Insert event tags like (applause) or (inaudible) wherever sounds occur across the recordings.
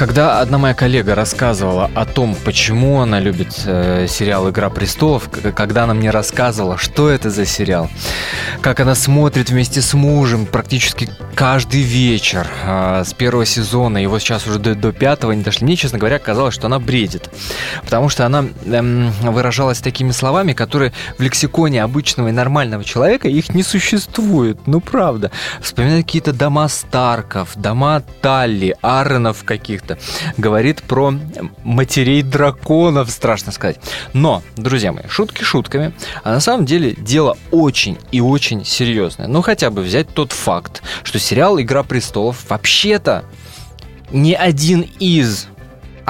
Когда одна моя коллега рассказывала о том, почему она любит э, сериал «Игра престолов», когда она мне рассказывала, что это за сериал, как она смотрит вместе с мужем практически каждый вечер э, с первого сезона, вот сейчас уже до, до пятого не дошли, мне, честно говоря, казалось, что она бредит. Потому что она э, выражалась такими словами, которые в лексиконе обычного и нормального человека их не существует. Ну, правда. Вспоминать какие-то дома Старков, дома Талли, Арренов каких-то это говорит про матерей драконов, страшно сказать. Но, друзья мои, шутки шутками, а на самом деле дело очень и очень серьезное. Ну, хотя бы взять тот факт, что сериал «Игра престолов» вообще-то не один из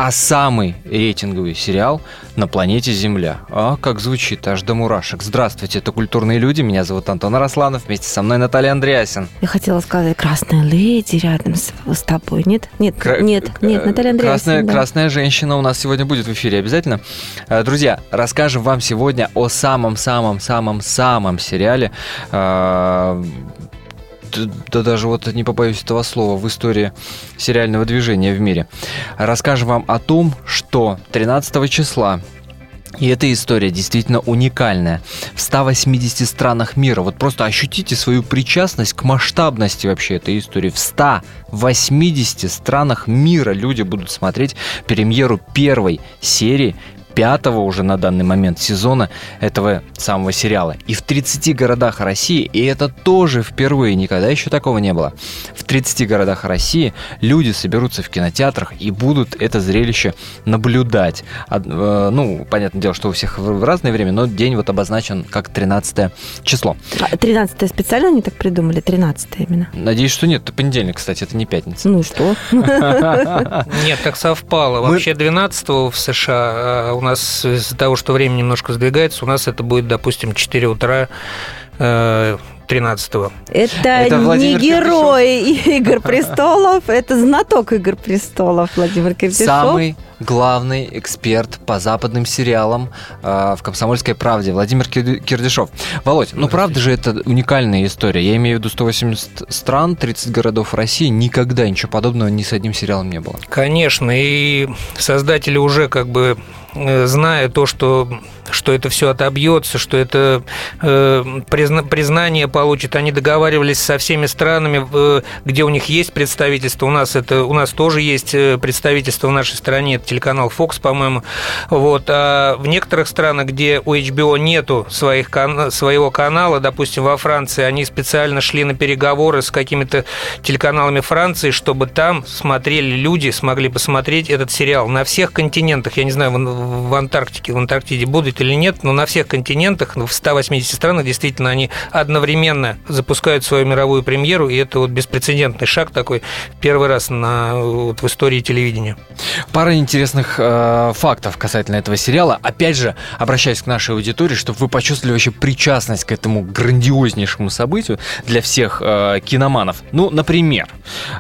а самый рейтинговый сериал на планете Земля. А, как звучит, аж до мурашек. Здравствуйте, это «Культурные люди». Меня зовут Антон Арасланов. Вместе со мной Наталья Андреасин. Я хотела сказать «Красная леди» рядом с, с тобой. Нет? Нет, Кра- нет, нет, Наталья Андреасин. Красная, да. красная женщина у нас сегодня будет в эфире обязательно. Э, Друзья, расскажем вам сегодня о самом-самом-самом-самом сериале э, да даже вот не побоюсь этого слова, в истории сериального движения в мире. Расскажем вам о том, что 13 числа и эта история действительно уникальная. В 180 странах мира. Вот просто ощутите свою причастность к масштабности вообще этой истории. В 180 странах мира люди будут смотреть премьеру первой серии пятого уже на данный момент сезона этого самого сериала. И в 30 городах России, и это тоже впервые, никогда еще такого не было, в 30 городах России люди соберутся в кинотеатрах и будут это зрелище наблюдать. А, э, ну, понятное дело, что у всех в разное время, но день вот обозначен как 13 число. А 13 специально они так придумали? 13 именно? Надеюсь, что нет. Это понедельник, кстати, это не пятница. Ну и что? (laughs) (laughs) Нет, так совпало. Вообще 12 в США а у нас из-за того, что время немножко сдвигается, у нас это будет, допустим, 4 утра э, 13-го. Это, Это не Владимир герой (laughs) Игр престолов, это знаток Игр престолов Владимир Кирпишов. Самый главный эксперт по западным сериалам э, в «Комсомольской правде» Владимир Кир- Кирдишов. Володь, ну правда же это уникальная история. Я имею в виду 180 стран, 30 городов России. Никогда ничего подобного ни с одним сериалом не было. Конечно, и создатели уже как бы э, зная то, что что это все отобьется, что это э, призна- признание получит. Они договаривались со всеми странами, э, где у них есть представительство. У нас это у нас тоже есть э, представительство в нашей стране. Это телеканал Fox, по-моему. Вот. А в некоторых странах, где у HBO нету своих своего канала, допустим, во Франции, они специально шли на переговоры с какими-то телеканалами Франции, чтобы там смотрели люди, смогли посмотреть этот сериал на всех континентах. Я не знаю, в, в Антарктике, в Антарктиде будет или нет, но на всех континентах, в 180 странах, действительно, они одновременно запускают свою мировую премьеру, и это вот беспрецедентный шаг такой, первый раз на, вот, в истории телевидения. Пара интересных э, фактов касательно этого сериала. Опять же, обращаясь к нашей аудитории, чтобы вы почувствовали вообще причастность к этому грандиознейшему событию для всех э, киноманов. Ну, например,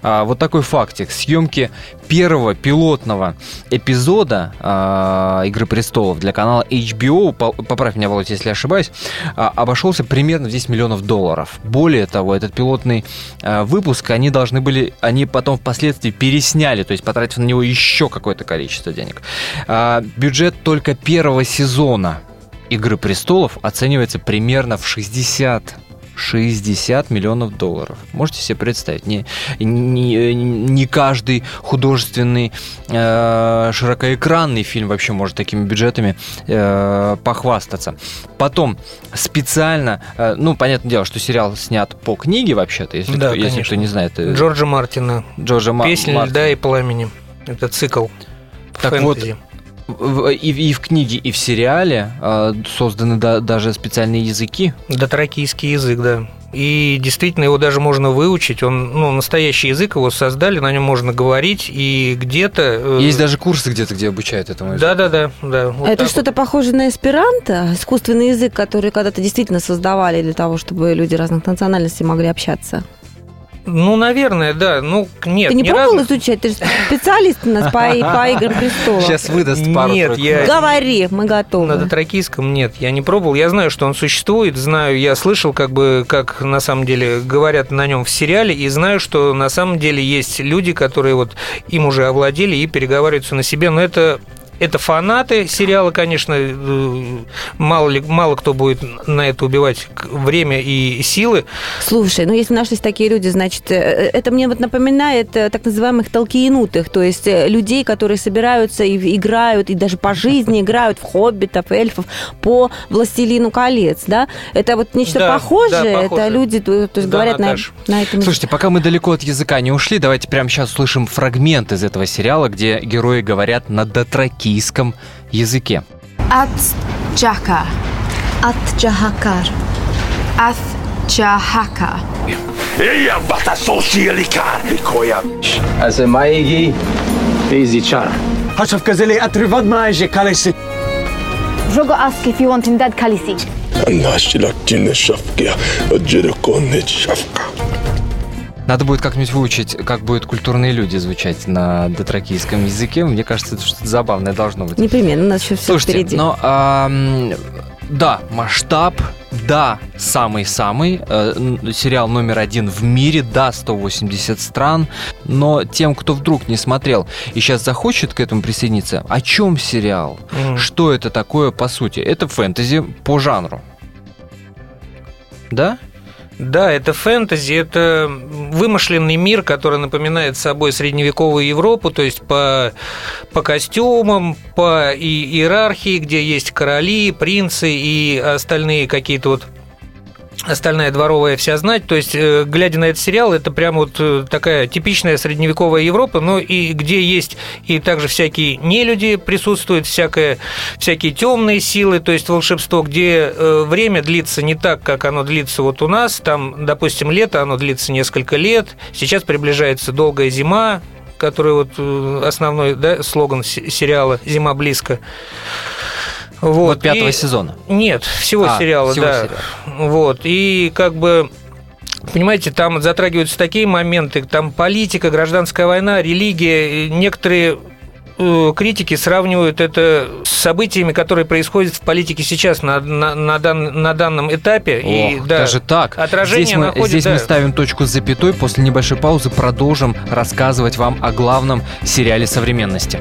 э, вот такой фактик. Съемки первого пилотного эпизода э, «Игры престолов» для канала HBO, по- поправь меня, Володь, если ошибаюсь, э, обошелся примерно в 10 миллионов долларов. Более того, этот пилотный э, выпуск они должны были, они потом впоследствии пересняли, то есть потратив на него еще какое-то количество денег. А, бюджет только первого сезона «Игры престолов» оценивается примерно в 60 60 миллионов долларов. Можете себе представить? Не, не, не каждый художественный э, широкоэкранный фильм вообще может такими бюджетами э, похвастаться. Потом специально, э, ну, понятное дело, что сериал снят по книге вообще-то, если, Да, кто, если кто не знает. э, Джорджа Мартина. Джорджа Ма- Песня Мартина. льда и пламени. Это цикл. Так фэнтези. В- И, и в книге, и в сериале э, созданы да- даже специальные языки. Дотракийский язык, да. И действительно его даже можно выучить. Он, ну, настоящий язык его создали, на нем можно говорить, и где-то... э, Есть даже курсы где-то, где обучают этому. языку. Да, да, да, да. вот А это так вот. что-то похоже на эсперанто, искусственный язык, который когда-то действительно создавали для того, чтобы люди разных национальностей могли общаться. Ну, наверное, да. Ну, нет, Ты не ни пробовал разу. изучать? Ты же специалист у нас по, по играм престолов. Сейчас выдаст пару Нет, я- Говори, мы готовы. На дотракийском нет, я не пробовал. Я знаю, что он существует, знаю, я слышал, как бы, как на самом деле говорят на нем в сериале, и знаю, что на самом деле есть люди, которые вот им уже овладели и переговариваются на себе, но это это фанаты сериала, конечно, э, мало, ли, мало кто будет на это убивать время и силы. Слушай, ну если нашлись такие люди, значит, э, это мне вот напоминает э, так называемых толкиенутых, то есть э, людей, которые собираются и играют, и даже по жизни (laughs) играют в хоббитов, эльфов по «Властелину колец», да? Это вот нечто Да, похожее? да, Это похоже. люди, то есть Да, говорят на, Наташ. на этом... Слушайте, пока мы далеко от языка не ушли, давайте прямо сейчас услышим фрагмент из этого сериала, где герои говорят на кийском языке. Ацчака. Атчахакар. Атчахака. Аз е майги изичар. Хашав казели атривад майже калеси. Жого аски фи вон тимдад калеси. Нашилак чине шавкия, аджиракон не шавка. Надо будет как-нибудь выучить, как будут культурные люди звучать на дотракийском языке. Мне кажется, это что-то забавное должно быть. Непременно, у нас еще все Слушайте, впереди. но ам, да, масштаб, да, самый-самый, э, сериал номер один в мире, да, 180 стран, но тем, кто вдруг не смотрел и сейчас захочет к этому присоединиться, о чем сериал? Мгм. Что это такое по сути? Это фэнтези по жанру. Да? Да, это фэнтези, это вымышленный мир, который напоминает собой средневековую Европу, то есть по, по костюмам, по и- иерархии, где есть короли, принцы и остальные какие-то вот остальная дворовая вся знать. То есть, э, глядя на этот сериал, это прям вот э, такая типичная средневековая Европа, но и где есть и также всякие нелюди присутствуют, всякое, всякие темные силы, то есть волшебство, где э, время длится не так, как оно длится вот у нас. Там, допустим, лето, оно длится несколько лет. Сейчас приближается долгая зима, который вот основной да, слоган се- сериала «Зима близко». Вот, пятого и- сезона. нет, всего А, сериала, всего да. сериала. Вот. И как бы Понимаете, там затрагиваются такие моменты, там политика, гражданская война, религия. И Некоторые э, критики сравнивают это с событиями, которые происходят в политике сейчас на, на, на дан- на данном этапе. и, Ох, да, даже так. Отражение здесь мы, находит, здесь да. мы ставим точку с запятой. После небольшой паузы продолжим рассказывать вам о главном сериале современности.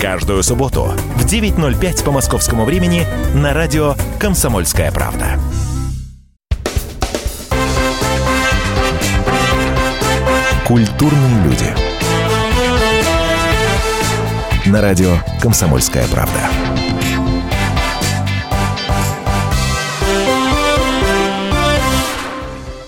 Каждую субботу в 9.05 по московскому времени на радио «Комсомольская правда». Культурные люди. На радио «Комсомольская правда».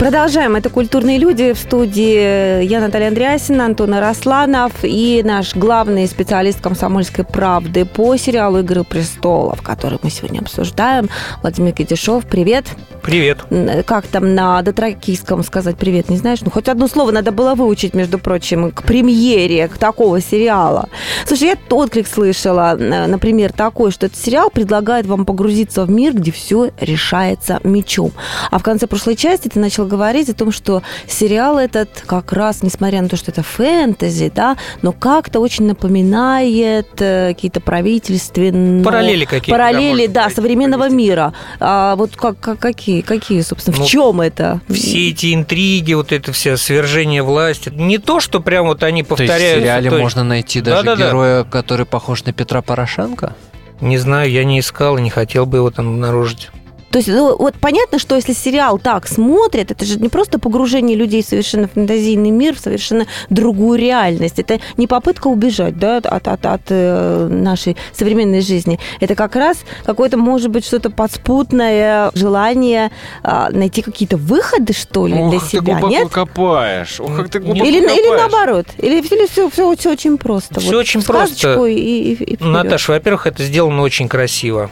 Продолжаем. Это «Культурные люди» в студии я, Наталья Андреасина, Антон Арасланов и наш главный специалист «Комсомольской правды» по сериалу «Игры престолов», который мы сегодня обсуждаем. Владимир Китишов, привет. Привет. Как там на дотракийском сказать привет, не знаешь? Ну, хоть одно слово надо было выучить, между прочим, к премьере к такого сериала. Слушай, я отклик слышала, например, такой, что этот сериал предлагает вам погрузиться в мир, где все решается мечом. А в конце прошлой части ты начал говорить о том, что сериал этот как раз, несмотря на то, что это фэнтези, да, но как-то очень напоминает э, какие-то правительственные... Параллели какие-то, Параллели, да, современного мира. А вот как, как- какие, какие, собственно, Ну, в чем это? Все эти интриги, вот это все свержение власти. Не то, что прям вот они То есть в повторяют. сериале можно найти даже Да-да-да. героя, который похож на Петра Порошенко? Не знаю, я не искал и не хотел бы его там обнаружить. То есть, ну, вот понятно, что если сериал так смотрят, это же не просто погружение людей в совершенно фантазийный мир, в совершенно другую реальность. Это не попытка убежать да, от, от, от э, нашей современной жизни. Это как раз какое-то, может быть, что-то подспутное желание а, найти какие-то выходы, что ли, для Ох, себя. ты глубоко Нет? копаешь. Ох, как ты глубоко Или, или копаешь. наоборот. Или, или все, все, все очень просто. Всё Вот очень просто. И, и, и вперед. Наташа, во-первых, это сделано очень красиво.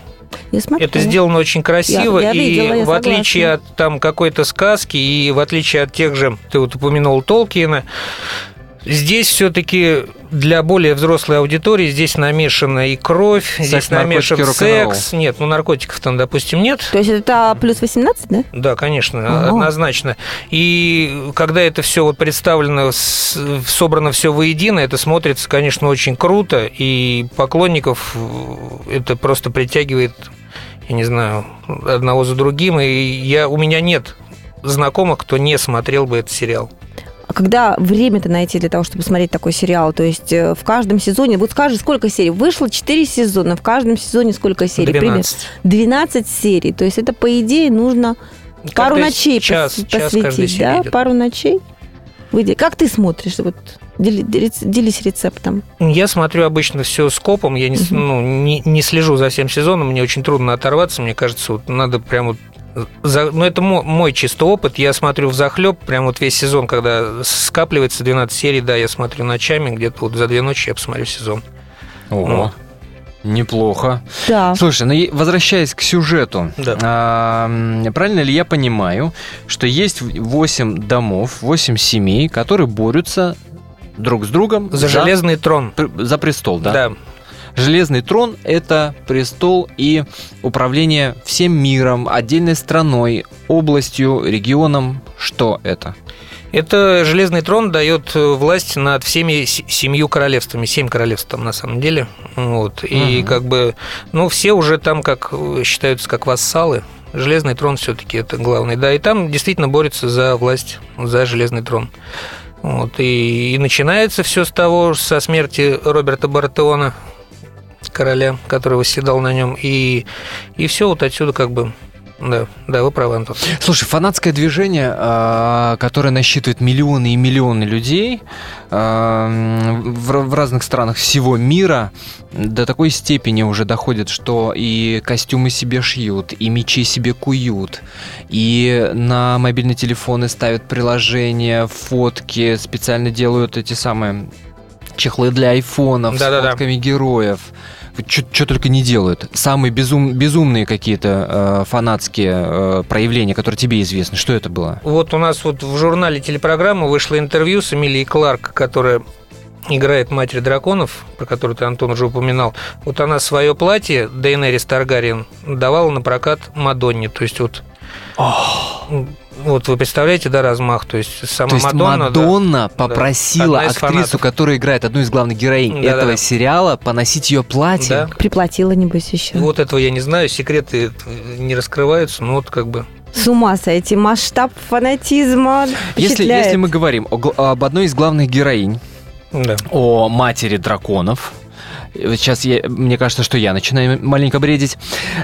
Я. Это сделано очень красиво, Я- я и видела, я в отличие от там какой-то сказки, и в отличие от тех же, ты вот упомянул Толкиена, здесь все-таки для более взрослой аудитории здесь намешана и кровь, здесь наркотики, намешан секс. Нет, ну наркотиков там, допустим, нет. То есть это плюс 18, да? Да, конечно, Ага. однозначно. И когда это все вот представлено, собрано все воедино, это смотрится, конечно, очень круто, и поклонников э, это просто притягивает, я не знаю, одного за другим, и я, у меня нет знакомых, кто не смотрел бы этот сериал. А когда время-то найти для того, чтобы смотреть такой сериал? То есть э, в каждом сезоне, вот скажи, сколько серий? Вышло 4 сезона, в каждом сезоне сколько серий? Примерно 12. 12 серий. То есть это, по идее, нужно пару Каждый ночей час, пос- час посвятить, да? идет. Пару ночей? Выйди. Как ты смотришь? Вот дели- делись, рецептом. Я смотрю обычно все скопом, я не, с- ну, не, не слежу за всем сезоном, мне очень трудно оторваться, мне кажется, вот надо прям вот за- ну, это мо- мой чистый опыт. Я смотрю в захлеб, прям вот весь сезон, когда скапливается 12 серий, да, я смотрю ночами, где-то вот за две ночи я посмотрю сезон. Ого. Неплохо. Да. Слушай, ну возвращаясь к сюжету, Да. а, правильно ли я понимаю, что есть 8 домов, 8 семей, которые борются друг с другом За железный трон. за престол, да? Да. Железный трон – это престол и управление всем миром, отдельной страной, областью, регионом. Что это? Это железный трон дает э, власть над всеми семью королевствами. Семь королевств там на самом деле. Вот. И Мгм. как бы, ну, все уже там как э, считаются как вассалы. Железный трон все-таки это главный. Да, и там действительно борются за власть, за железный трон. Вот. И, и начинается все с того, со смерти Роберта Бартеона, короля, который восседал на нем. И, и все вот отсюда как бы. Да, да, вы правы, Антон. Слушай, фанатское движение, а, которое насчитывает миллионы и миллионы людей а, в разных странах всего мира, до такой степени уже доходит, что и костюмы себе шьют, и мечи себе куют, и на мобильные телефоны ставят приложения, фотки, специально делают эти самые чехлы для айфонов с Да-да-да. фотками героев. Что только не делают. Самые безум, безумные какие-то э, фанатские э, проявления, которые тебе известны. Что это было? Вот у нас вот в журнале телепрограммы вышло интервью с Эмилией Кларк, которая играет Матерь драконов, про которую ты, Антон, уже упоминал. Вот она свое платье Дейнерис Таргариен давала на прокат Мадонне. То есть вот... Вот вы представляете, да, размах? То есть сама То есть Мадонна... Мадонна, да. попросила актрису, фанатов. которая играет одну из главных героинь Да-да-да. этого сериала, поносить ее платье. Да. Приплатила, небось, еще. Вот этого я не знаю, секреты не раскрываются, но вот как бы... С ума сойти. Масштаб фанатизма Если, если мы говорим о об одной из главных героинь, Да. о матери драконов. Сейчас я, мне кажется, что я начинаю маленько бредить.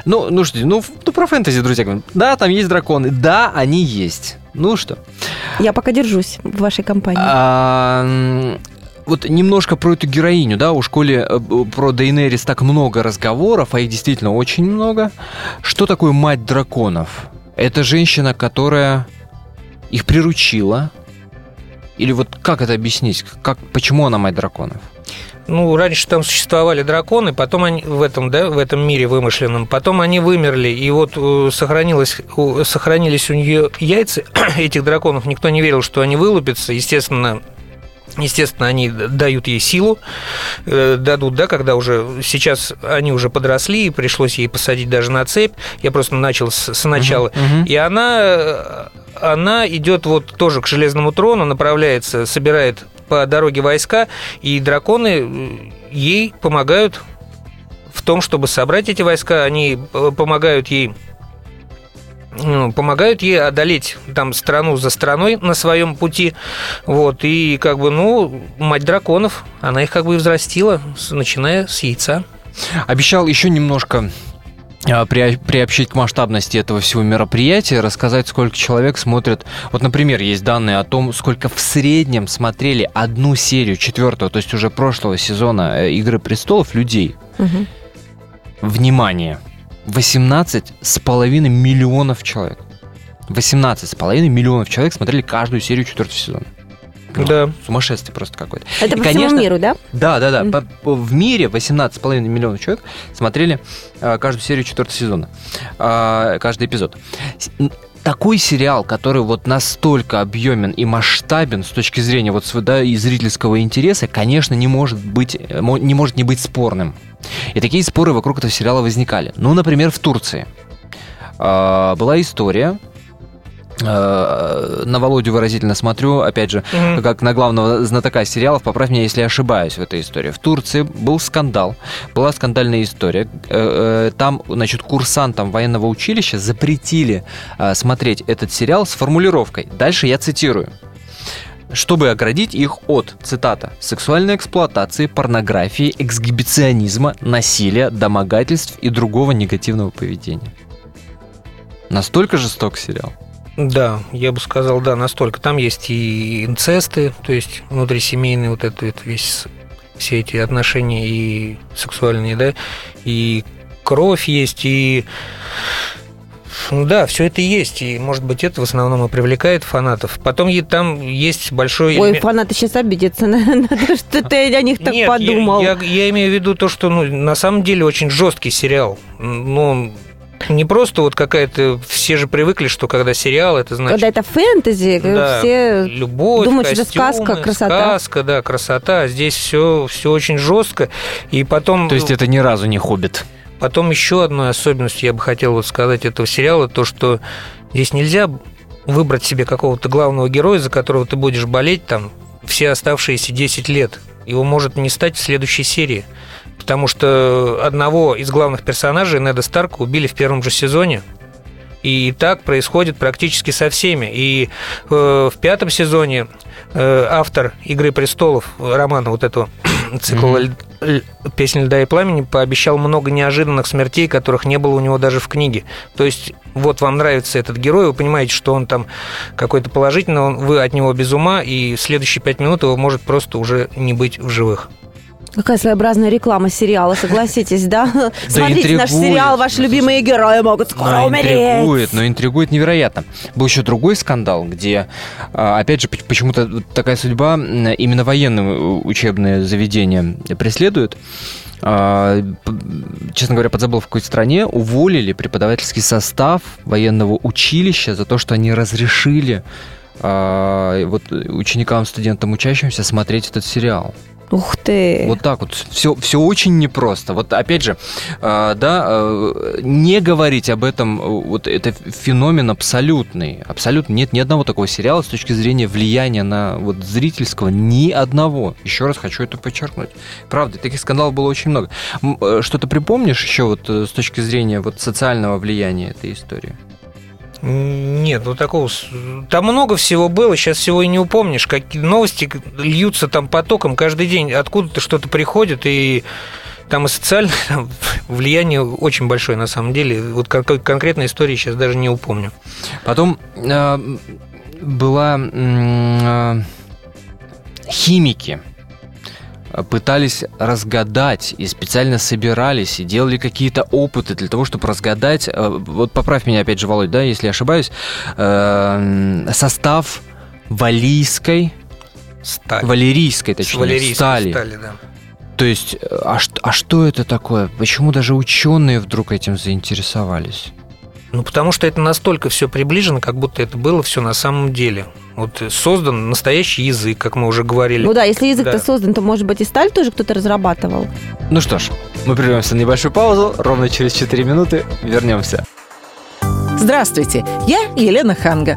Ну, ну что, ну, ну про фэнтези, друзья. Да, там есть драконы. Да, они есть. Ну что? Я пока держусь в вашей компании. А, вот немножко про эту героиню, да, у школе э, про Дейнерис так много разговоров, а их действительно очень много. Что такое мать драконов? Это женщина, которая их приручила. Или вот как это объяснить? Как, почему она мать драконов? Ну, раньше там существовали драконы, потом они в этом, да, в этом мире вымышленном, потом они вымерли, и вот э, сохранилось, сохранились у нее яйца (coughs) этих драконов, никто не верил, что они вылупятся, естественно, Естественно, они дают ей силу, э, дадут, да, когда уже сейчас они уже подросли, и пришлось ей посадить даже на цепь. Я просто начал с, с начала. Мгм. И она, э, она идет вот тоже к железному трону, направляется, собирает по дороге войска, и драконы ей помогают в том, чтобы собрать эти войска. Они э, помогают ей ну, помогают ей одолеть там страну за страной на своем пути. Вот, и как бы, ну, мать драконов, она их как бы и взрастила, начиная с яйца. Обещал еще немножко приобщить к масштабности этого всего мероприятия, рассказать, сколько человек смотрят. Вот, например, есть данные о том, сколько в среднем смотрели одну серию четвертого, то есть уже прошлого сезона э, «Игры престолов» людей. Мгм. Внимание! 18 с половиной миллионов человек. 18 с половиной миллионов человек смотрели каждую серию четвертого сезона. Да. Сумасшествие просто какое-то. Это И, по конечно, всему миру, да? Да, да, да. Мгм. По- по- в мире 18,5 миллионов человек смотрели э, каждую серию четвертого сезона. Э, каждый эпизод. Такой сериал, который вот настолько объемен и масштабен с точки зрения вот да, и зрительского интереса, конечно, не может быть, э, не может не быть спорным. И такие споры вокруг этого сериала возникали. Ну, например, в Турции э, была история. Э, На Володю выразительно смотрю, опять же, Мгм. как на главного знатока сериалов, поправь меня, если я ошибаюсь в этой истории. В Турции был скандал, была скандальная история. Э, э, Там, значит, курсантам военного училища запретили смотреть этот сериал с формулировкой. Дальше я цитирую. Чтобы оградить их от, цитата, сексуальной эксплуатации, порнографии, эксгибиционизма, насилия, домогательств и другого негативного поведения. Настолько жесток сериал. Да, я бы сказал, да, настолько. Там есть и инцесты, то есть внутрисемейные вот это, это весь, все эти отношения и сексуальные, да, и кровь есть, и ну да, все это есть, и, может быть, это в основном и привлекает фанатов. Потом е- там есть большой... Ой, элемент- фанаты сейчас обидятся (laughs) на, то, что ты о них так Нет, подумал. Я, я имею в виду то, что ну, на самом деле очень жесткий сериал. Ну, не просто вот какая-то... Все же привыкли, что когда сериал, это значит... Когда это фэнтези, Да, все любовь, думают, что это костюмы, сказка, красота. Сказка, да, красота. Здесь все, все очень жестко. И потом... То есть это ни разу не хоббит. Потом еще одной особенностью я бы хотел вот сказать этого сериала, то, что здесь нельзя выбрать себе какого-то главного героя, за которого ты будешь болеть там все оставшиеся 10 лет. Его может не стать в следующей серии. Потому что одного из главных персонажей, Неда Старка, убили в первом же сезоне. И так происходит практически со всеми. И э, в пятом сезоне э, автор «Игры престолов», романа вот этого (clears throat) цикла. «Ль- «Песня льда и пламени» пообещал много неожиданных смертей, которых не было у него даже в книге. То есть вот вам нравится этот герой, вы понимаете, что он там какой-то положительный, он- вы от него без ума, и в следующие пять минут его может просто уже не быть в живых. Какая своеобразная реклама сериала, согласитесь, да? Смотрите наш сериал, ваши любимые герои могут скоро Но умереть. интригует, но интригует невероятно. Был еще другой скандал, где, а, опять же, поч- почему-то такая судьба именно военные учебные заведения преследует. А, Честно говоря, подзабыл, в какой стране уволили преподавательский состав военного училища за то, что они разрешили а, вот ученикам, студентам, учащимся смотреть этот сериал. Ух ты. Вот так вот. Все, все очень непросто. Вот опять же, э, да, э, не говорить об этом, э, вот это феномен абсолютный. Абсолютно нет ни одного такого сериала с точки зрения влияния на вот зрительского, ни одного. Еще раз хочу это подчеркнуть. Правда, таких скандалов было очень много. Что-то припомнишь еще вот с точки зрения вот социального влияния этой истории? Нет, ну такого... Там много всего было, сейчас всего и не упомнишь. Какие новости льются там потоком каждый день. Откуда-то что-то приходит, и там и социальное там (laughs) влияние очень большое на самом деле. Вот кон- конкретной истории сейчас даже не упомню. Потом э, была э, химики пытались разгадать и специально собирались и делали какие-то опыты для того, чтобы разгадать. э, Вот поправь меня опять же, Володь, да, если я ошибаюсь, э, состав валийской, Сталь. валерийской, точнее, валерийской стали. стали, да. То есть, э, а, а что это такое? Почему даже ученые вдруг этим заинтересовались? Ну, потому что это настолько все приближено, как будто это было все на самом деле. Вот создан настоящий язык, как мы уже говорили. Ну да, если язык-то Да. создан, то, может быть, и сталь тоже кто-то разрабатывал. Ну что ж, мы прервемся на небольшую паузу. Ровно через 4 минуты вернемся. Здравствуйте, я Елена Ханга.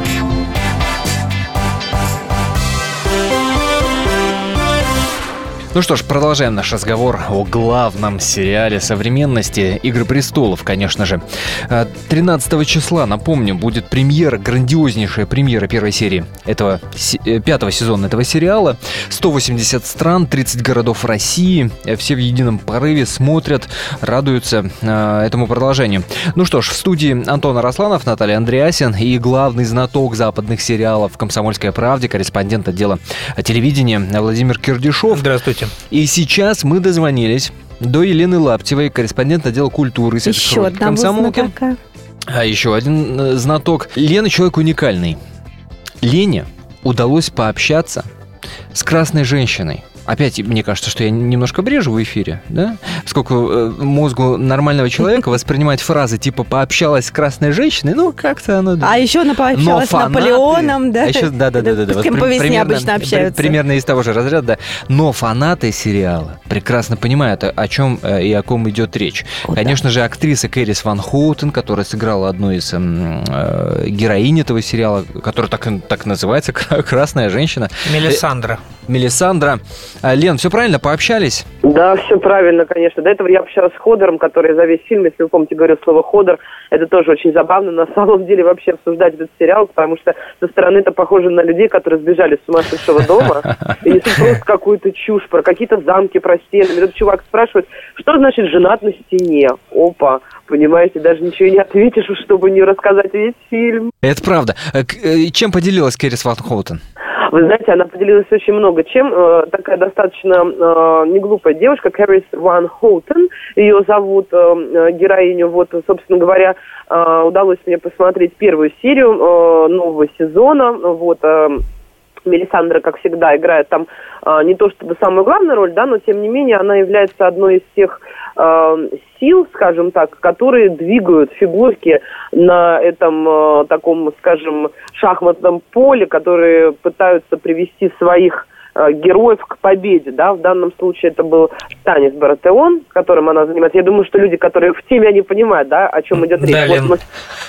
Ну что ж, продолжаем наш разговор о главном сериале современности «Игры престолов», конечно же. 13 э, числа, напомню, будет премьера, грандиознейшая премьера первой серии этого э, пятого сезона этого сериала. 180 стран, 30 городов России. Э, все в едином порыве смотрят, радуются этому продолжению. Ну что ж, в студии Антон Арасланов, Наталья Андреасин и главный знаток западных сериалов «Комсомольская правда», корреспондент отдела телевидения Владимир Кирдишов. Здравствуйте. И сейчас мы дозвонились до Елены Лаптевой, корреспондент отдела культуры Еще одна комсомолки. А еще один э, знаток. Лена человек уникальный. Лене удалось пообщаться с красной женщиной. Опять, мне кажется, что я немножко брежу в эфире, да? Сколько э, мозгу нормального человека (laughs) воспринимать фразы типа «пообщалась с красной женщиной», ну, как-то оно... А еще она пообщалась с Наполеоном, да? А еще, да, да, да, да, да. С кем вот по весне примерно, обычно общаются. Примерно из того же разряда, да. Но фанаты сериала прекрасно понимают, о чем э, и о ком идет речь. О, Конечно да. же, актриса Кэрис Ван Хоутен, которая сыграла одну из э, героинь этого сериала, которая так, так называется (laughs) «Красная женщина». Мелисандра. Мелисандра. А, Лен, все правильно, пообщались? Да, все правильно, конечно. До этого я общалась с Ходором, который за весь фильм, если вы помните, говорил слово Ходор, это тоже очень забавно на самом деле вообще обсуждать этот сериал, потому что со стороны это похоже на людей, которые сбежали с сумасшедшего дома и несут просто какую-то чушь про какие-то замки, про стены. Этот чувак спрашивает, что значит женат на стене? Опа, понимаете, даже ничего не ответишь, чтобы не рассказать весь фильм. Это правда. Э, э, чем поделилась Кэрис Ван Хоутен? Вы знаете, она поделилась очень много чем. Э, такая достаточно э, неглупая девушка, Кэрис Ван Хоутен, ее зовут, э, героиню. Вот, собственно говоря, удалось мне посмотреть первую серию нового сезона. Вот, Мелисандра, как всегда, играет там э, не то чтобы самую главную роль, да, но тем не менее она является одной из тех э, сил, скажем так, которые двигают фигурки на этом э, таком, скажем, шахматном поле, которые пытаются привести своих героев к победе, да, в данном случае это был Станис Баратеон, которым она занимается. Я думаю, что люди, которые в теме, они понимают, да, о чем идет речь. Вот, но,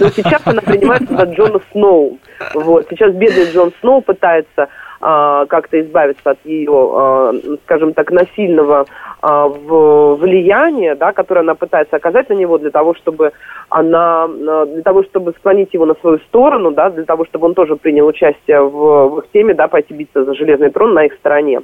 но сейчас она принимается за Джона Сноу. Вот, сейчас бедный Джон Сноу пытается как-то избавиться от ее, а, скажем так, насильного а, влияния, да, которое она пытается оказать на него для того, чтобы она, для того, чтобы склонить его на свою сторону, да, для того, чтобы он тоже принял участие в, в их теме, да, пойти биться за железный трон на их стороне.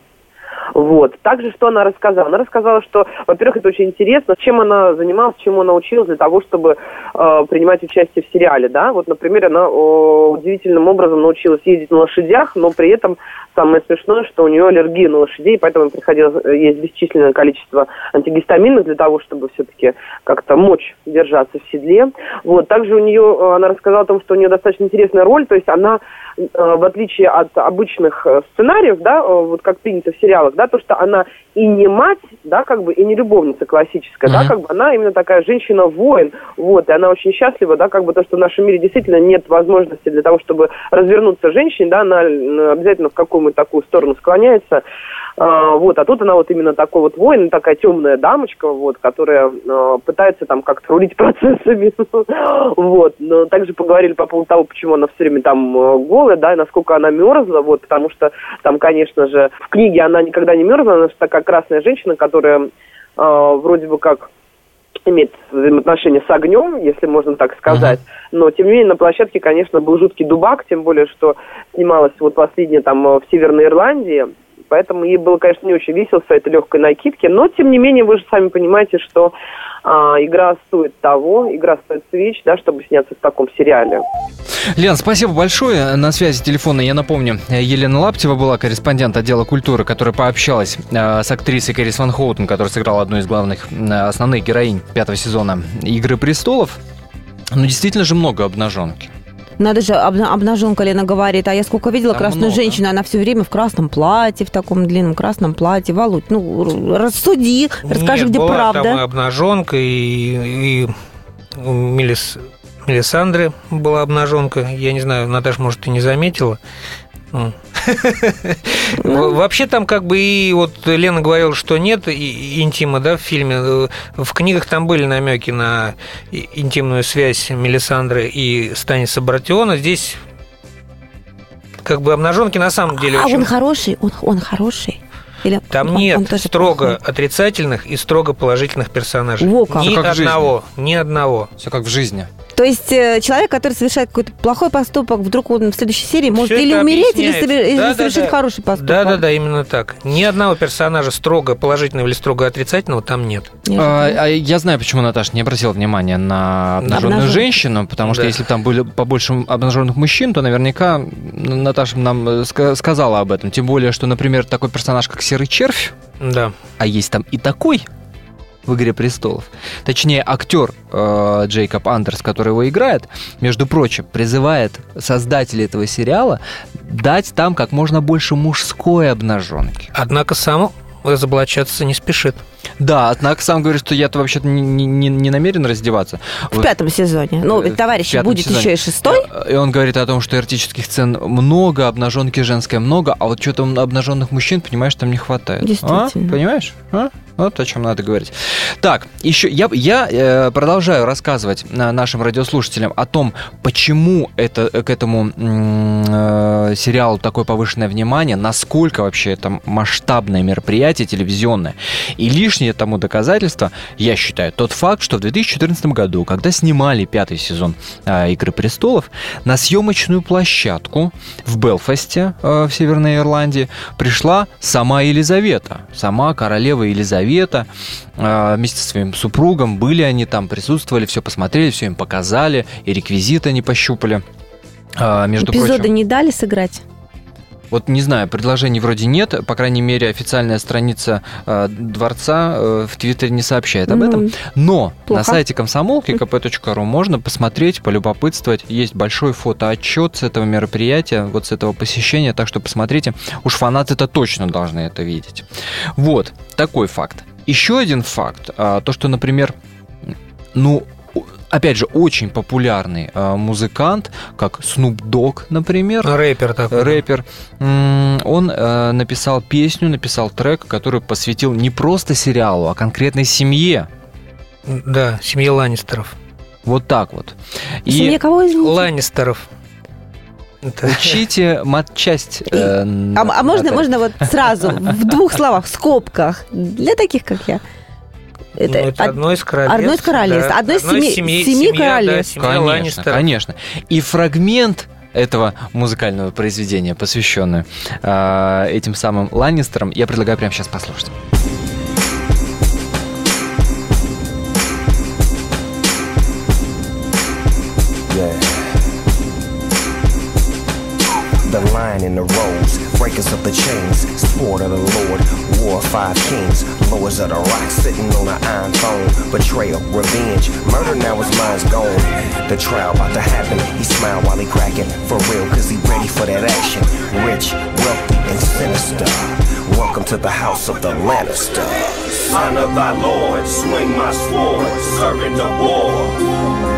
Вот. Также, что она рассказала? Она рассказала, что, во-первых, это очень интересно, чем она занималась, чему она училась для того, чтобы э, принимать участие в сериале, да. Вот, например, она э, удивительным образом научилась ездить на лошадях, но при этом самое смешное, что у нее аллергия на лошадей, поэтому приходилось э, есть бесчисленное количество антигистаминов для того, чтобы все-таки как-то мочь держаться в седле. Вот. Также у нее, э, она рассказала о том, что у нее достаточно интересная роль, то есть она в отличие от обычных э, сценариев, да, э, вот как принято в сериалах, да, то, что она и не мать, да, как бы, и не любовница классическая, mm-hmm. да, как бы она именно такая женщина-воин, вот, и она очень счастлива, да, как бы то, что в нашем мире действительно нет возможности для того, чтобы развернуться женщине, да, она обязательно в какую-то такую сторону склоняется, а, вот, а тут она вот именно такой вот воин, такая темная дамочка, вот, которая а, пытается там как-то рулить (laughs) процессами, вот. Но также поговорили по поводу того, почему она все время там э, голая, да, и насколько она мерзла, вот, потому что там, конечно же, в книге она никогда не мерзла, она же такая красная женщина, которая э, вроде бы как имеет взаимоотношения с огнем, если можно так сказать. Uh-huh. Но, тем не менее, на площадке, конечно, был жуткий дубак, тем более, что снималась вот последняя там в Северной Ирландии, поэтому ей было, конечно, не очень весело в этой легкой накидке, но, тем не менее, вы же сами понимаете, что а, игра стоит того, игра стоит свеч, да, чтобы сняться в таком сериале. Лен, спасибо большое. На связи телефона, я напомню, Елена Лаптева была корреспондент отдела культуры, которая пообщалась э, с актрисой Кэрис Ван Хоутен, которая сыграла одну из главных, э, основных героинь пятого сезона «Игры престолов». Ну, действительно же много обнаженки. Надо же, обнаженка Лена говорит, а я сколько видела Там красную много. женщину, она все время в красном платье, в таком длинном красном платье. Володь, ну, рассуди, расскажи, Нет, где была правда. там и обнаженка, и, и у Мелис, Мелисандры была обнаженка. Я не знаю, Наташа, может, ты не заметила. (laughs) Ну, Вообще там как бы и вот Лена говорила, что нет и- интима, да, в фильме. Э, В книгах там были намеки на и- интимную связь Мелисандры и Станиса Братиона. Здесь как бы обнаженки на самом деле А очень... он хороший? Он, он хороший? Или Там он- нет он тоже строго плохой? отрицательных и строго положительных персонажей. Во как. Ни Всё как одного, ни одного. Все как в жизни. То есть э, человек, который совершает какой-то плохой поступок, вдруг он в следующей серии может Всё или умереть, или, объясняется. или Да, совершить да. хороший поступок. Да, да, да, именно так. Ни одного персонажа строго положительного или строго отрицательного там нет. А, а я знаю, почему Наташа не обратила внимания на обнаженную женщину, потому что Да. если бы там были побольше обнаженных мужчин, то наверняка Наташа нам э, ска- сказала об этом. Тем более, что, например, такой персонаж, как Серый Червь, Да. а есть там и такой в «Игре престолов». Точнее, актер э, Джейкоб Андерс, который его играет, между прочим, призывает создателей этого сериала дать там как можно больше мужской обнаженки. Однако сам разоблачаться не спешит. Да, однако сам говорит, что я-то вообще-то не, не- не- намерен раздеваться. В Вот, пятом сезоне. Ну, э, ведь, в товарищи, пятом будет сезоне. еще и шестой. И он говорит о том, что эротических сцен много, обнаженки женской много, а вот что-то обнаженных мужчин, понимаешь, там не хватает. Действительно. А? Понимаешь? А? Вот о чем надо говорить. Так, еще я, я э, продолжаю рассказывать на- нашим радиослушателям о том, почему это, к этому э, сериалу такое повышенное внимание, насколько вообще это масштабное мероприятие телевизионное. И лишнее тому доказательство, я считаю, тот факт, что в 2014 году, когда снимали пятый сезон э, «Игры престолов», на съемочную площадку в Белфасте, э, в Северной Ирландии, пришла сама Елизавета, сама королева Елизавета, э, вместе со своим супругом, были они там, присутствовали, все посмотрели, все им показали, и реквизиты они пощупали. А, между Эпизоды прочим, не дали сыграть. Вот не знаю, предложений вроде нет, по крайней мере, официальная страница э, дворца э, в Твиттере не сообщает об Ну, этом. Но плохо. на сайте комсомолки kp.ru можно посмотреть, полюбопытствовать. Есть большой фотоотчет с этого мероприятия, вот с этого посещения, так что посмотрите. Уж фанаты-то точно должны это видеть. Вот, такой факт. Еще один факт, а, то, что, например, ну, опять же, очень популярный а, музыкант, как Snoop Dogg, например, Рэпер такой. рэпер, он э, написал песню, написал трек, который посвятил не просто сериалу, а конкретной семье. Да, семья Ланнистеров. Вот так вот. И Семья кого, извините? Ланнистеров. Учите (laughs) матчасть. э, А, а можно, можно вот сразу, в двух словах, в скобках, для таких, как я. Ну, это од- одно из королевств. одно из королевств, да. одно из семи- семей- семи семья, да, королевств. семья Конечно, конечно. И фрагмент этого музыкального произведения, посвященный э, этим самым Ланнистерам, я предлагаю прямо сейчас послушать. Breakers of the chains, sport of the Lord, war of five kings, lords of the rock, sitting on an iron throne, betrayal, revenge, murder now his mind's gone. The trial about to happen, he smile while he cracking, for real, cause he ready for that action. Rich, wealthy, and sinister. Welcome to the house of the Lannister. Son of thy Lord, swing my sword, servant of war.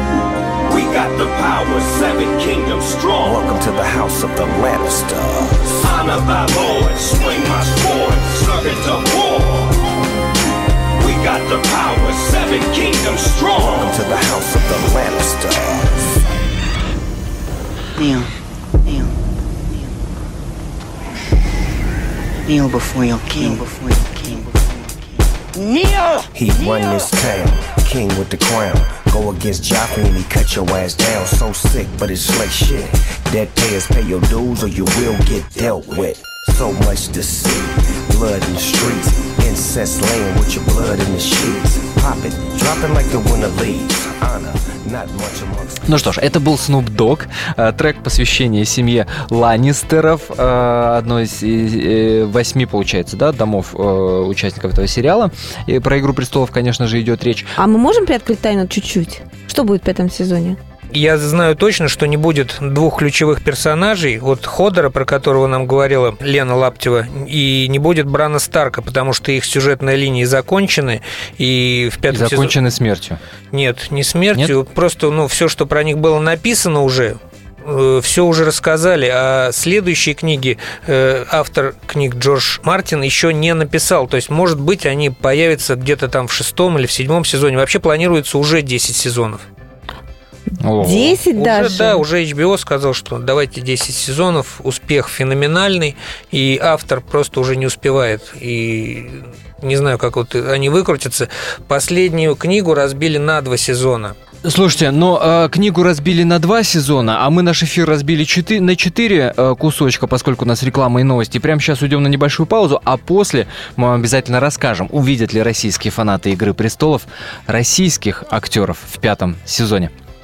We got the power, seven kingdoms strong. Welcome to the house of the Lannister. Son of thy Lord, swing my sword, servant of war. We got the power, seven kingdoms strong. Welcome to the house of the Lannister. Kneel. Kneel. Kneel before your king. Before your king. Before. Kneel! He won this town, king with the crown. Go against Joffrey and he cut your ass down. So sick, but it's like shit. Dead payers pay your dues or you will get dealt with. So much to see, blood in the streets. Incest laying with your blood in the sheets. Pop it, drop it like the winter leaves. Honor, Ну что ж, это был Snoop Dogg, э, трек посвящения семье Ланнистеров, э, одной из э, восьми, получается, да, домов участников этого сериала. И про «Игру престолов», конечно же, идет речь. А мы можем приоткрыть тайну чуть-чуть? Что будет в пятом сезоне? Я знаю точно, что не будет двух ключевых персонажей, вот Ходора, про которого нам говорила Лена Лаптева, и не будет Брана Старка, потому что их сюжетные линии закончены, и в И пятом сезоне... закончены смертью. Нет, не смертью, просто ну все, что про них было написано уже, все уже рассказали, а следующие книги э, автор книг Джордж Мартин еще не написал. То есть, может быть, они появятся где-то там в шестом или в седьмом сезоне. Вообще планируется уже 10 сезонов. 10 уже, даже? Да, уже HBO сказал, что давайте 10 сезонов, успех феноменальный, и автор просто уже не успевает. И не знаю, как вот они выкрутятся. Последнюю книгу разбили на два сезона. Слушайте, но э, книгу разбили на два сезона, а мы наш эфир разбили четы- на четыре э, кусочка, поскольку у нас реклама и новости. Прямо сейчас уйдем на небольшую паузу, а после мы вам обязательно расскажем, увидят ли российские фанаты «Игры престолов» российских актеров в пятом сезоне.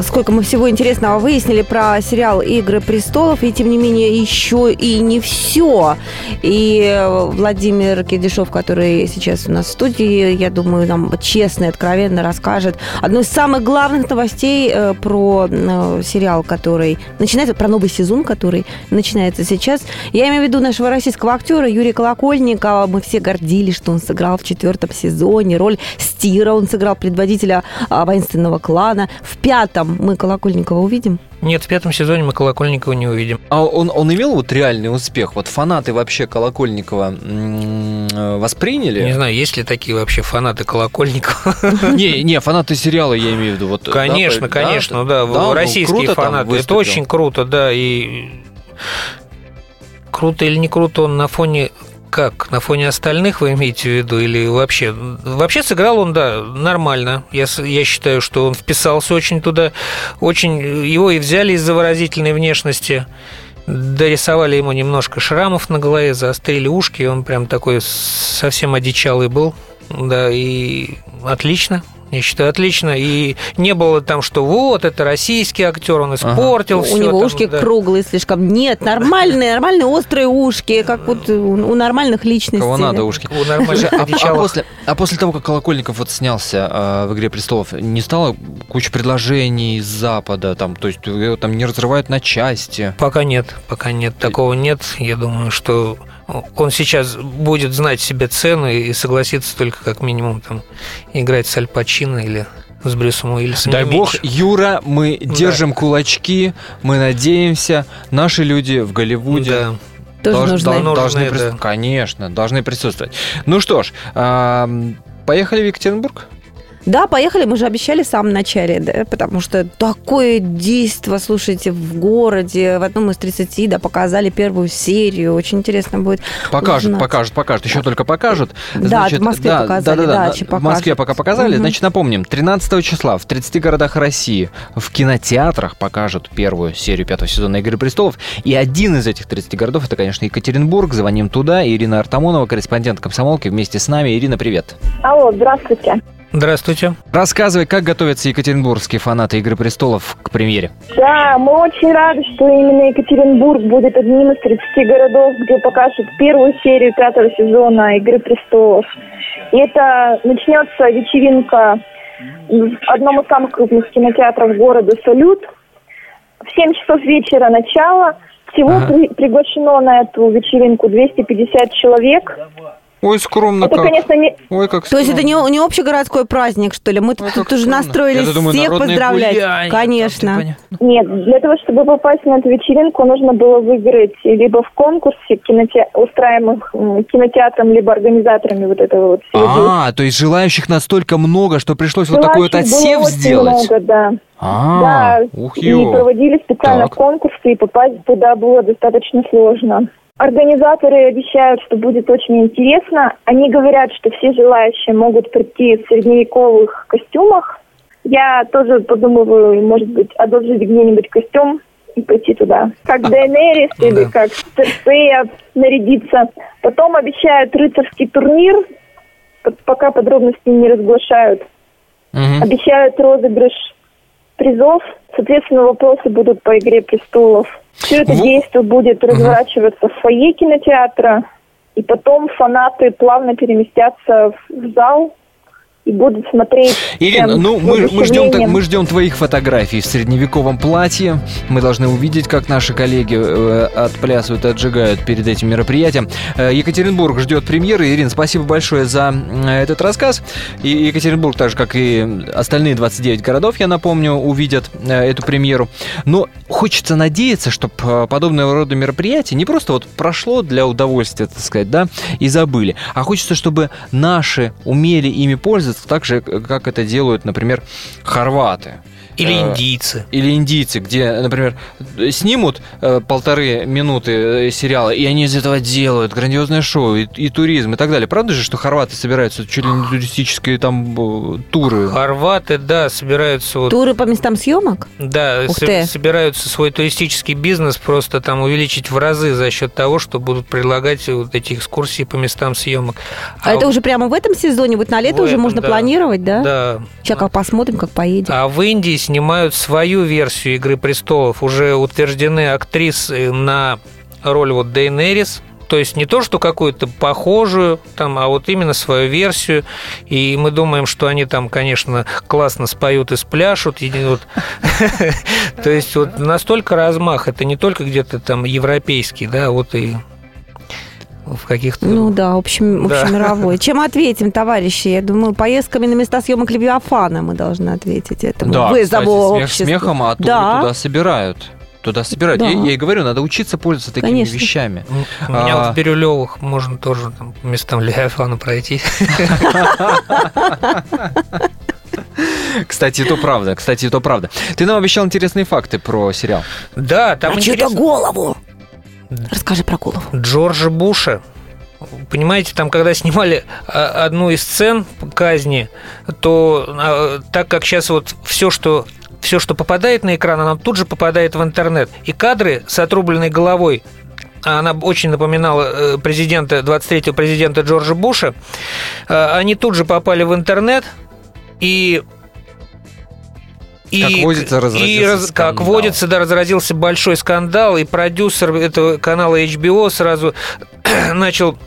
Сколько мы всего интересного выяснили про сериал «Игры престолов», и тем не менее еще и не все. И Владимир Кирдишов, который сейчас у нас в студии, я думаю, нам честно и откровенно расскажет одну из самых главных новостей э, про э, сериал, который начинается, про новый сезон, который начинается сейчас. Я имею в виду нашего российского актера Юрия Колокольникова. Мы все гордились, что он сыграл в четвертом сезоне роль Стира, он сыграл предводителя а, воинственного клана. В пятом мы Колокольникова увидим? Нет, в пятом сезоне мы Колокольникова не увидим. А он, он имел вот реальный успех? Вот фанаты вообще Колокольникова восприняли? Не знаю, есть ли такие вообще фанаты Колокольникова? (laughs) Не, не, фанаты сериала я имею в виду. Вот, конечно, да, конечно, да, да, да российские фанаты. Это очень круто, да, и круто или не круто он на фоне как? На фоне остальных вы имеете в виду? Или вообще? Вообще сыграл он, да, нормально. Я, я считаю, что он вписался очень туда. Очень его и взяли из-за выразительной внешности. Дорисовали ему немножко шрамов на голове, заострили ушки, он прям такой совсем одичалый был. Да, и отлично. Я считаю, отлично. И не было там, что вот, это российский актер, он испортил ага. все. У него там, ушки да. круглые слишком. Нет, нормальные, нормальные острые ушки, как вот у нормальных личностей. Кого надо ушки. У нормальных а, а, после, а после того, как Колокольников вот снялся э, в «Игре престолов», не стало куча предложений из Запада, там, то есть его там не разрывают на части? Пока нет, пока нет, такого нет. Я думаю, что он сейчас будет знать себе цены и согласится только как минимум там играть с Аль Пачино или с Брюсом Уиллисом. Дай бог, Юра, мы держим да. кулачки, мы надеемся, наши люди в Голливуде да. Тоже Долж, нужны. Должны, должны да. Конечно, должны присутствовать. Ну что ж, поехали в Екатеринбург? Да, поехали, мы же обещали в самом начале, да, потому что такое действо, слушайте, в городе, в одном из 30, да, показали первую серию, очень интересно будет Покажут, узнать. покажут, покажут, еще только покажут. Да, в Москве да, показали, да, да, да, да, в Москве пока показали, угу. значит, напомним, 13 числа в 30 городах России в кинотеатрах покажут первую серию пятого сезона «Игры престолов», и один из этих 30 городов, это, конечно, Екатеринбург, звоним туда, Ирина Артамонова, корреспондент комсомолки, вместе с нами. Ирина, привет. Алло, здравствуйте. Здравствуйте. Рассказывай, как готовятся екатеринбургские фанаты «Игры престолов» к премьере? Да, мы очень рады, что именно Екатеринбург будет одним из 30 городов, где покажут первую серию пятого сезона «Игры престолов». И это начнется вечеринка в одном из самых крупных кинотеатров города «Салют». В 7 часов вечера начало. Всего ага. при, приглашено на эту вечеринку 250 человек. Ой, скромно это, как. конечно, не... Ой, как скромно. То есть это не, не общегородской праздник, что ли? Мы Ой, тут уже настроились думаю, всех поздравлять. Гуляния, конечно. Нет, для того, чтобы попасть на эту вечеринку, нужно было выиграть либо в конкурсе киноте... устраиваемых кинотеатром, либо организаторами вот этого вот всего. А, то есть желающих настолько много, что пришлось желающих вот такой вот отсев сделать? много, да. А, да, ух и проводили специально так. конкурсы, и попасть туда было достаточно сложно. Организаторы обещают, что будет очень интересно. Они говорят, что все желающие могут прийти в средневековых костюмах. Я тоже подумываю, может быть, одолжить где-нибудь костюм и пойти туда. Как (laughs) Дейнерис или как Церсея нарядиться. Потом обещают рыцарский турнир пока подробности не разглашают. Обещают розыгрыш призов. Соответственно, вопросы будут по «Игре престолов». Все это действие будет разворачиваться в фойе кинотеатра. И потом фанаты плавно переместятся в в зал и будут смотреть. Ирина, прям ну мы, мы, ждем, воодушевлением. мы ждем твоих фотографий в средневековом платье. Мы должны увидеть, как наши коллеги э, отплясывают, отжигают перед этим мероприятием. Э, Екатеринбург ждет премьеры. Ирина, спасибо большое за э, этот рассказ. И Екатеринбург, так же как и остальные 29 городов, я напомню, увидят э, эту премьеру. Но хочется надеяться, чтобы подобного рода мероприятие не просто вот прошло для удовольствия, так сказать, да, и забыли, а хочется, чтобы наши умели ими пользоваться так же, как это делают, например, хорваты. Или Э, индийцы. Или индийцы, где, например, снимут э, полторы минуты э, сериала, и они из этого делают грандиозное шоу и, и туризм и так далее. Правда же, что хорваты собираются чуть ли не туристические там туры? Хорваты, да, собираются вот Туры по местам съемок? Да, Ух ты. собираются свой туристический бизнес просто там увеличить в разы за счет того, что будут предлагать вот эти экскурсии по местам съемок. А, это уже прямо в этом сезоне? Вот на лето В уже этом, можно да. планировать, да? Да. Сейчас как посмотрим, как поедем. А в Индии снимают свою версию «Игры престолов». Уже утверждены актрисы на роль вот Дейнерис. То есть не то, что какую-то похожую, там, а вот именно свою версию. И мы думаем, что они там, конечно, классно споют и спляшут. (laughs) То есть вот настолько размах. Это не только где-то там европейский, да, вот и в каких-то... Ну да, общем, Да. общемировой. (laughs) Чем ответим, товарищи? Я думаю, поездками на места съемок Левиафана мы должны ответить этому Да, вызову кстати, смех обществу. смехом, а да. туда собирают. Туда собирают. Да. Я, я и говорю, надо учиться пользоваться такими Конечно. вещами. У меня А, вот в Бирюлевых можно тоже там, местам Левиафана пройти. (laughs) Кстати, это правда. Кстати, это правда. Ты нам обещал интересные факты про сериал. Да, там чью-то интересно. голову. Расскажи про голову. Джорджа Буша. Понимаете, там, когда снимали а, одну из сцен казни, то а, так как сейчас вот все, что все, что попадает на экран, оно тут же попадает в интернет. И кадры с отрубленной головой а она очень напоминала э, президента, 23-го президента Джорджа Буша, они тут же попали в интернет, и Как водится, и разразился раз- как скандал. водится, да, разразился большой скандал, и продюсер этого канала HBO сразу (clears throat) начал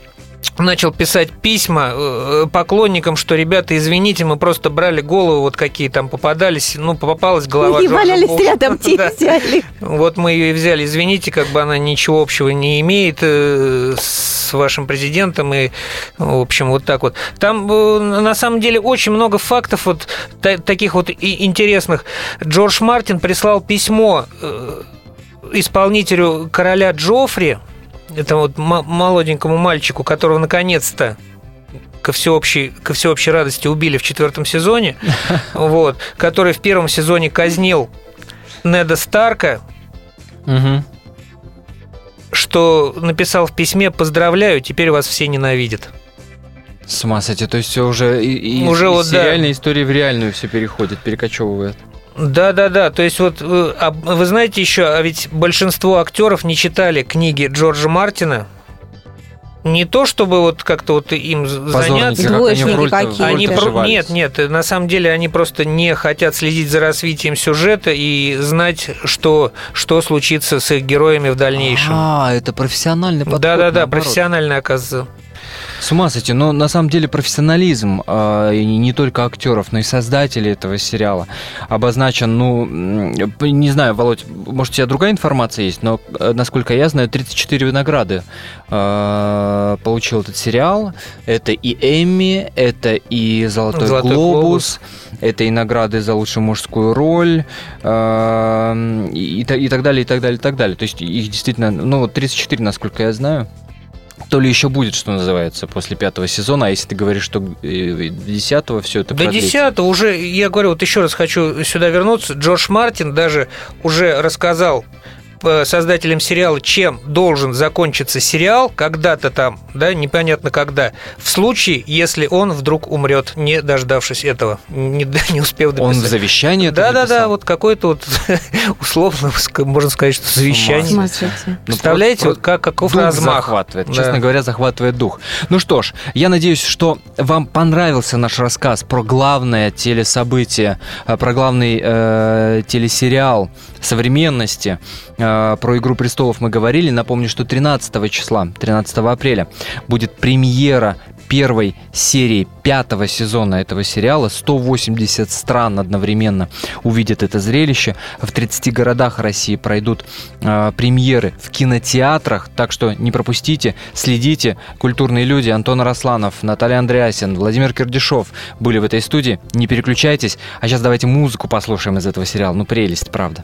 начал писать письма э, поклонникам, что, ребята, извините, мы просто брали голову, вот какие там попадались, ну, попалась голова И Джорджа валялись Буша. рядом, (laughs) Да. взяли. Вот мы ее и взяли. Извините, как бы она ничего общего не имеет э, с вашим президентом. И, в общем, вот так вот. Там, э, на самом деле, очень много фактов вот та- таких вот интересных. Джордж Мартин прислал письмо исполнителю короля Джоффри, это вот молоденькому мальчику, которого наконец-то ко всеобщей, ко всеобщей радости убили в четвертом сезоне, (laughs) вот, который в первом сезоне казнил Неда Старка, что написал в письме «Поздравляю, теперь вас все ненавидят». С ума сойти. То есть все уже и, и- Уже из вот, да. сериальной истории в реальную все переходит, перекочевывает. Да, да, да. То есть вот э, а вы знаете еще, а ведь большинство актеров не читали книги Джорджа Мартина. Не то чтобы вот как-то вот им заняться. как они в роль-то- в Они про-. Нет, нет, на самом деле они просто не хотят следить за развитием сюжета и знать, что, что случится с их героями в дальнейшем. А, это профессиональный подход. Да, да, да, наоборот. профессионально оказывается. С ума сойти, но на самом деле профессионализм и не только актеров, но и создателей этого сериала обозначен, ну, не знаю, Володь, может, у тебя другая информация есть, но, э, насколько я знаю, 34 награды а, получил этот сериал. Это и Эмми, это и Золотой, «Золотой глобус, это и награды за лучшую мужскую роль, а, и, и и так далее, и так далее, и так далее. То есть их действительно, ну, вот 34, насколько я знаю. То ли еще будет, что называется, после пятого сезона, а если ты говоришь, что э, десятого все это До? 10 уже, я говорю, вот еще раз хочу сюда вернуться. Джордж Мартин даже уже рассказал создателям сериала, чем должен закончиться сериал когда-то там, да, непонятно когда, в случае, если он вдруг умрет, не дождавшись этого, не, (laughs) не успев дописать. Он в завещании это Да, да, да, вот какой-то вот (laughs) условно, можно сказать, что завещание. Смотрите. Представляете, Ну, вот как, каков дух размах. захватывает. Да. Честно говоря, захватывает дух. Ну что ж, я надеюсь, что вам понравился наш рассказ про главное телесобытие, э, про главный э, телесериал современности. Э, про «Игру престолов» мы говорили. Напомню, что 13 числа, 13 апреля, будет премьера первой серии пятого сезона этого сериала. 180 стран одновременно увидят это зрелище. В 30 городах России пройдут э, премьеры в кинотеатрах, так что не пропустите, следите. Культурные люди Антон Росланов, Наталья Андреасин, Владимир Кирдишов были в этой студии. Не переключайтесь. А сейчас давайте музыку послушаем из этого сериала. Ну, прелесть, правда.